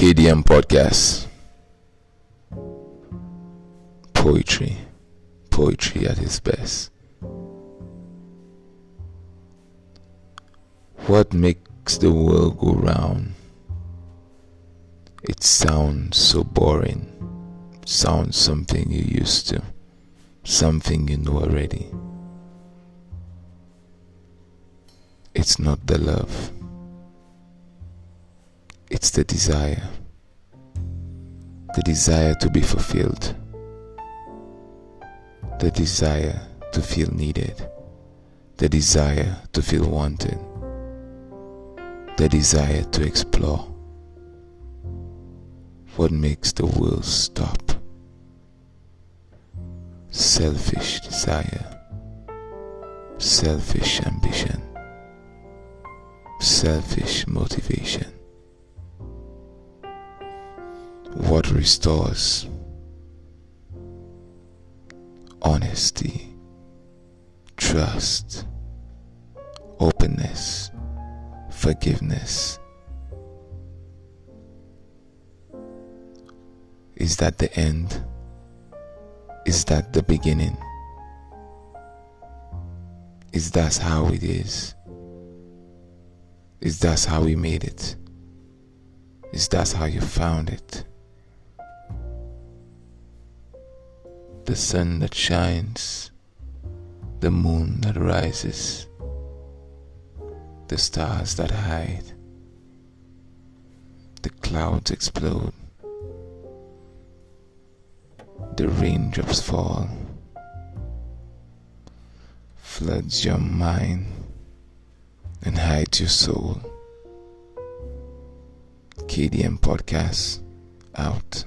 KDM Podcast. Poetry. Poetry at its best. What makes the world go round? It sounds so boring. Sounds something you used to. Something you know already. It's not the love. It's the desire. The desire to be fulfilled. The desire to feel needed. The desire to feel wanted. The desire to explore. What makes the world stop? Selfish desire. Selfish ambition. Selfish motivation what restores honesty, trust, openness, forgiveness. Is that the end? Is that the beginning? Is that how it is? Is that how we made it? Is that how you found it? The sun that shines, the moon that rises, the stars that hide, the clouds explode, the raindrops fall, floods your mind and hides your soul. KDM Podcast out.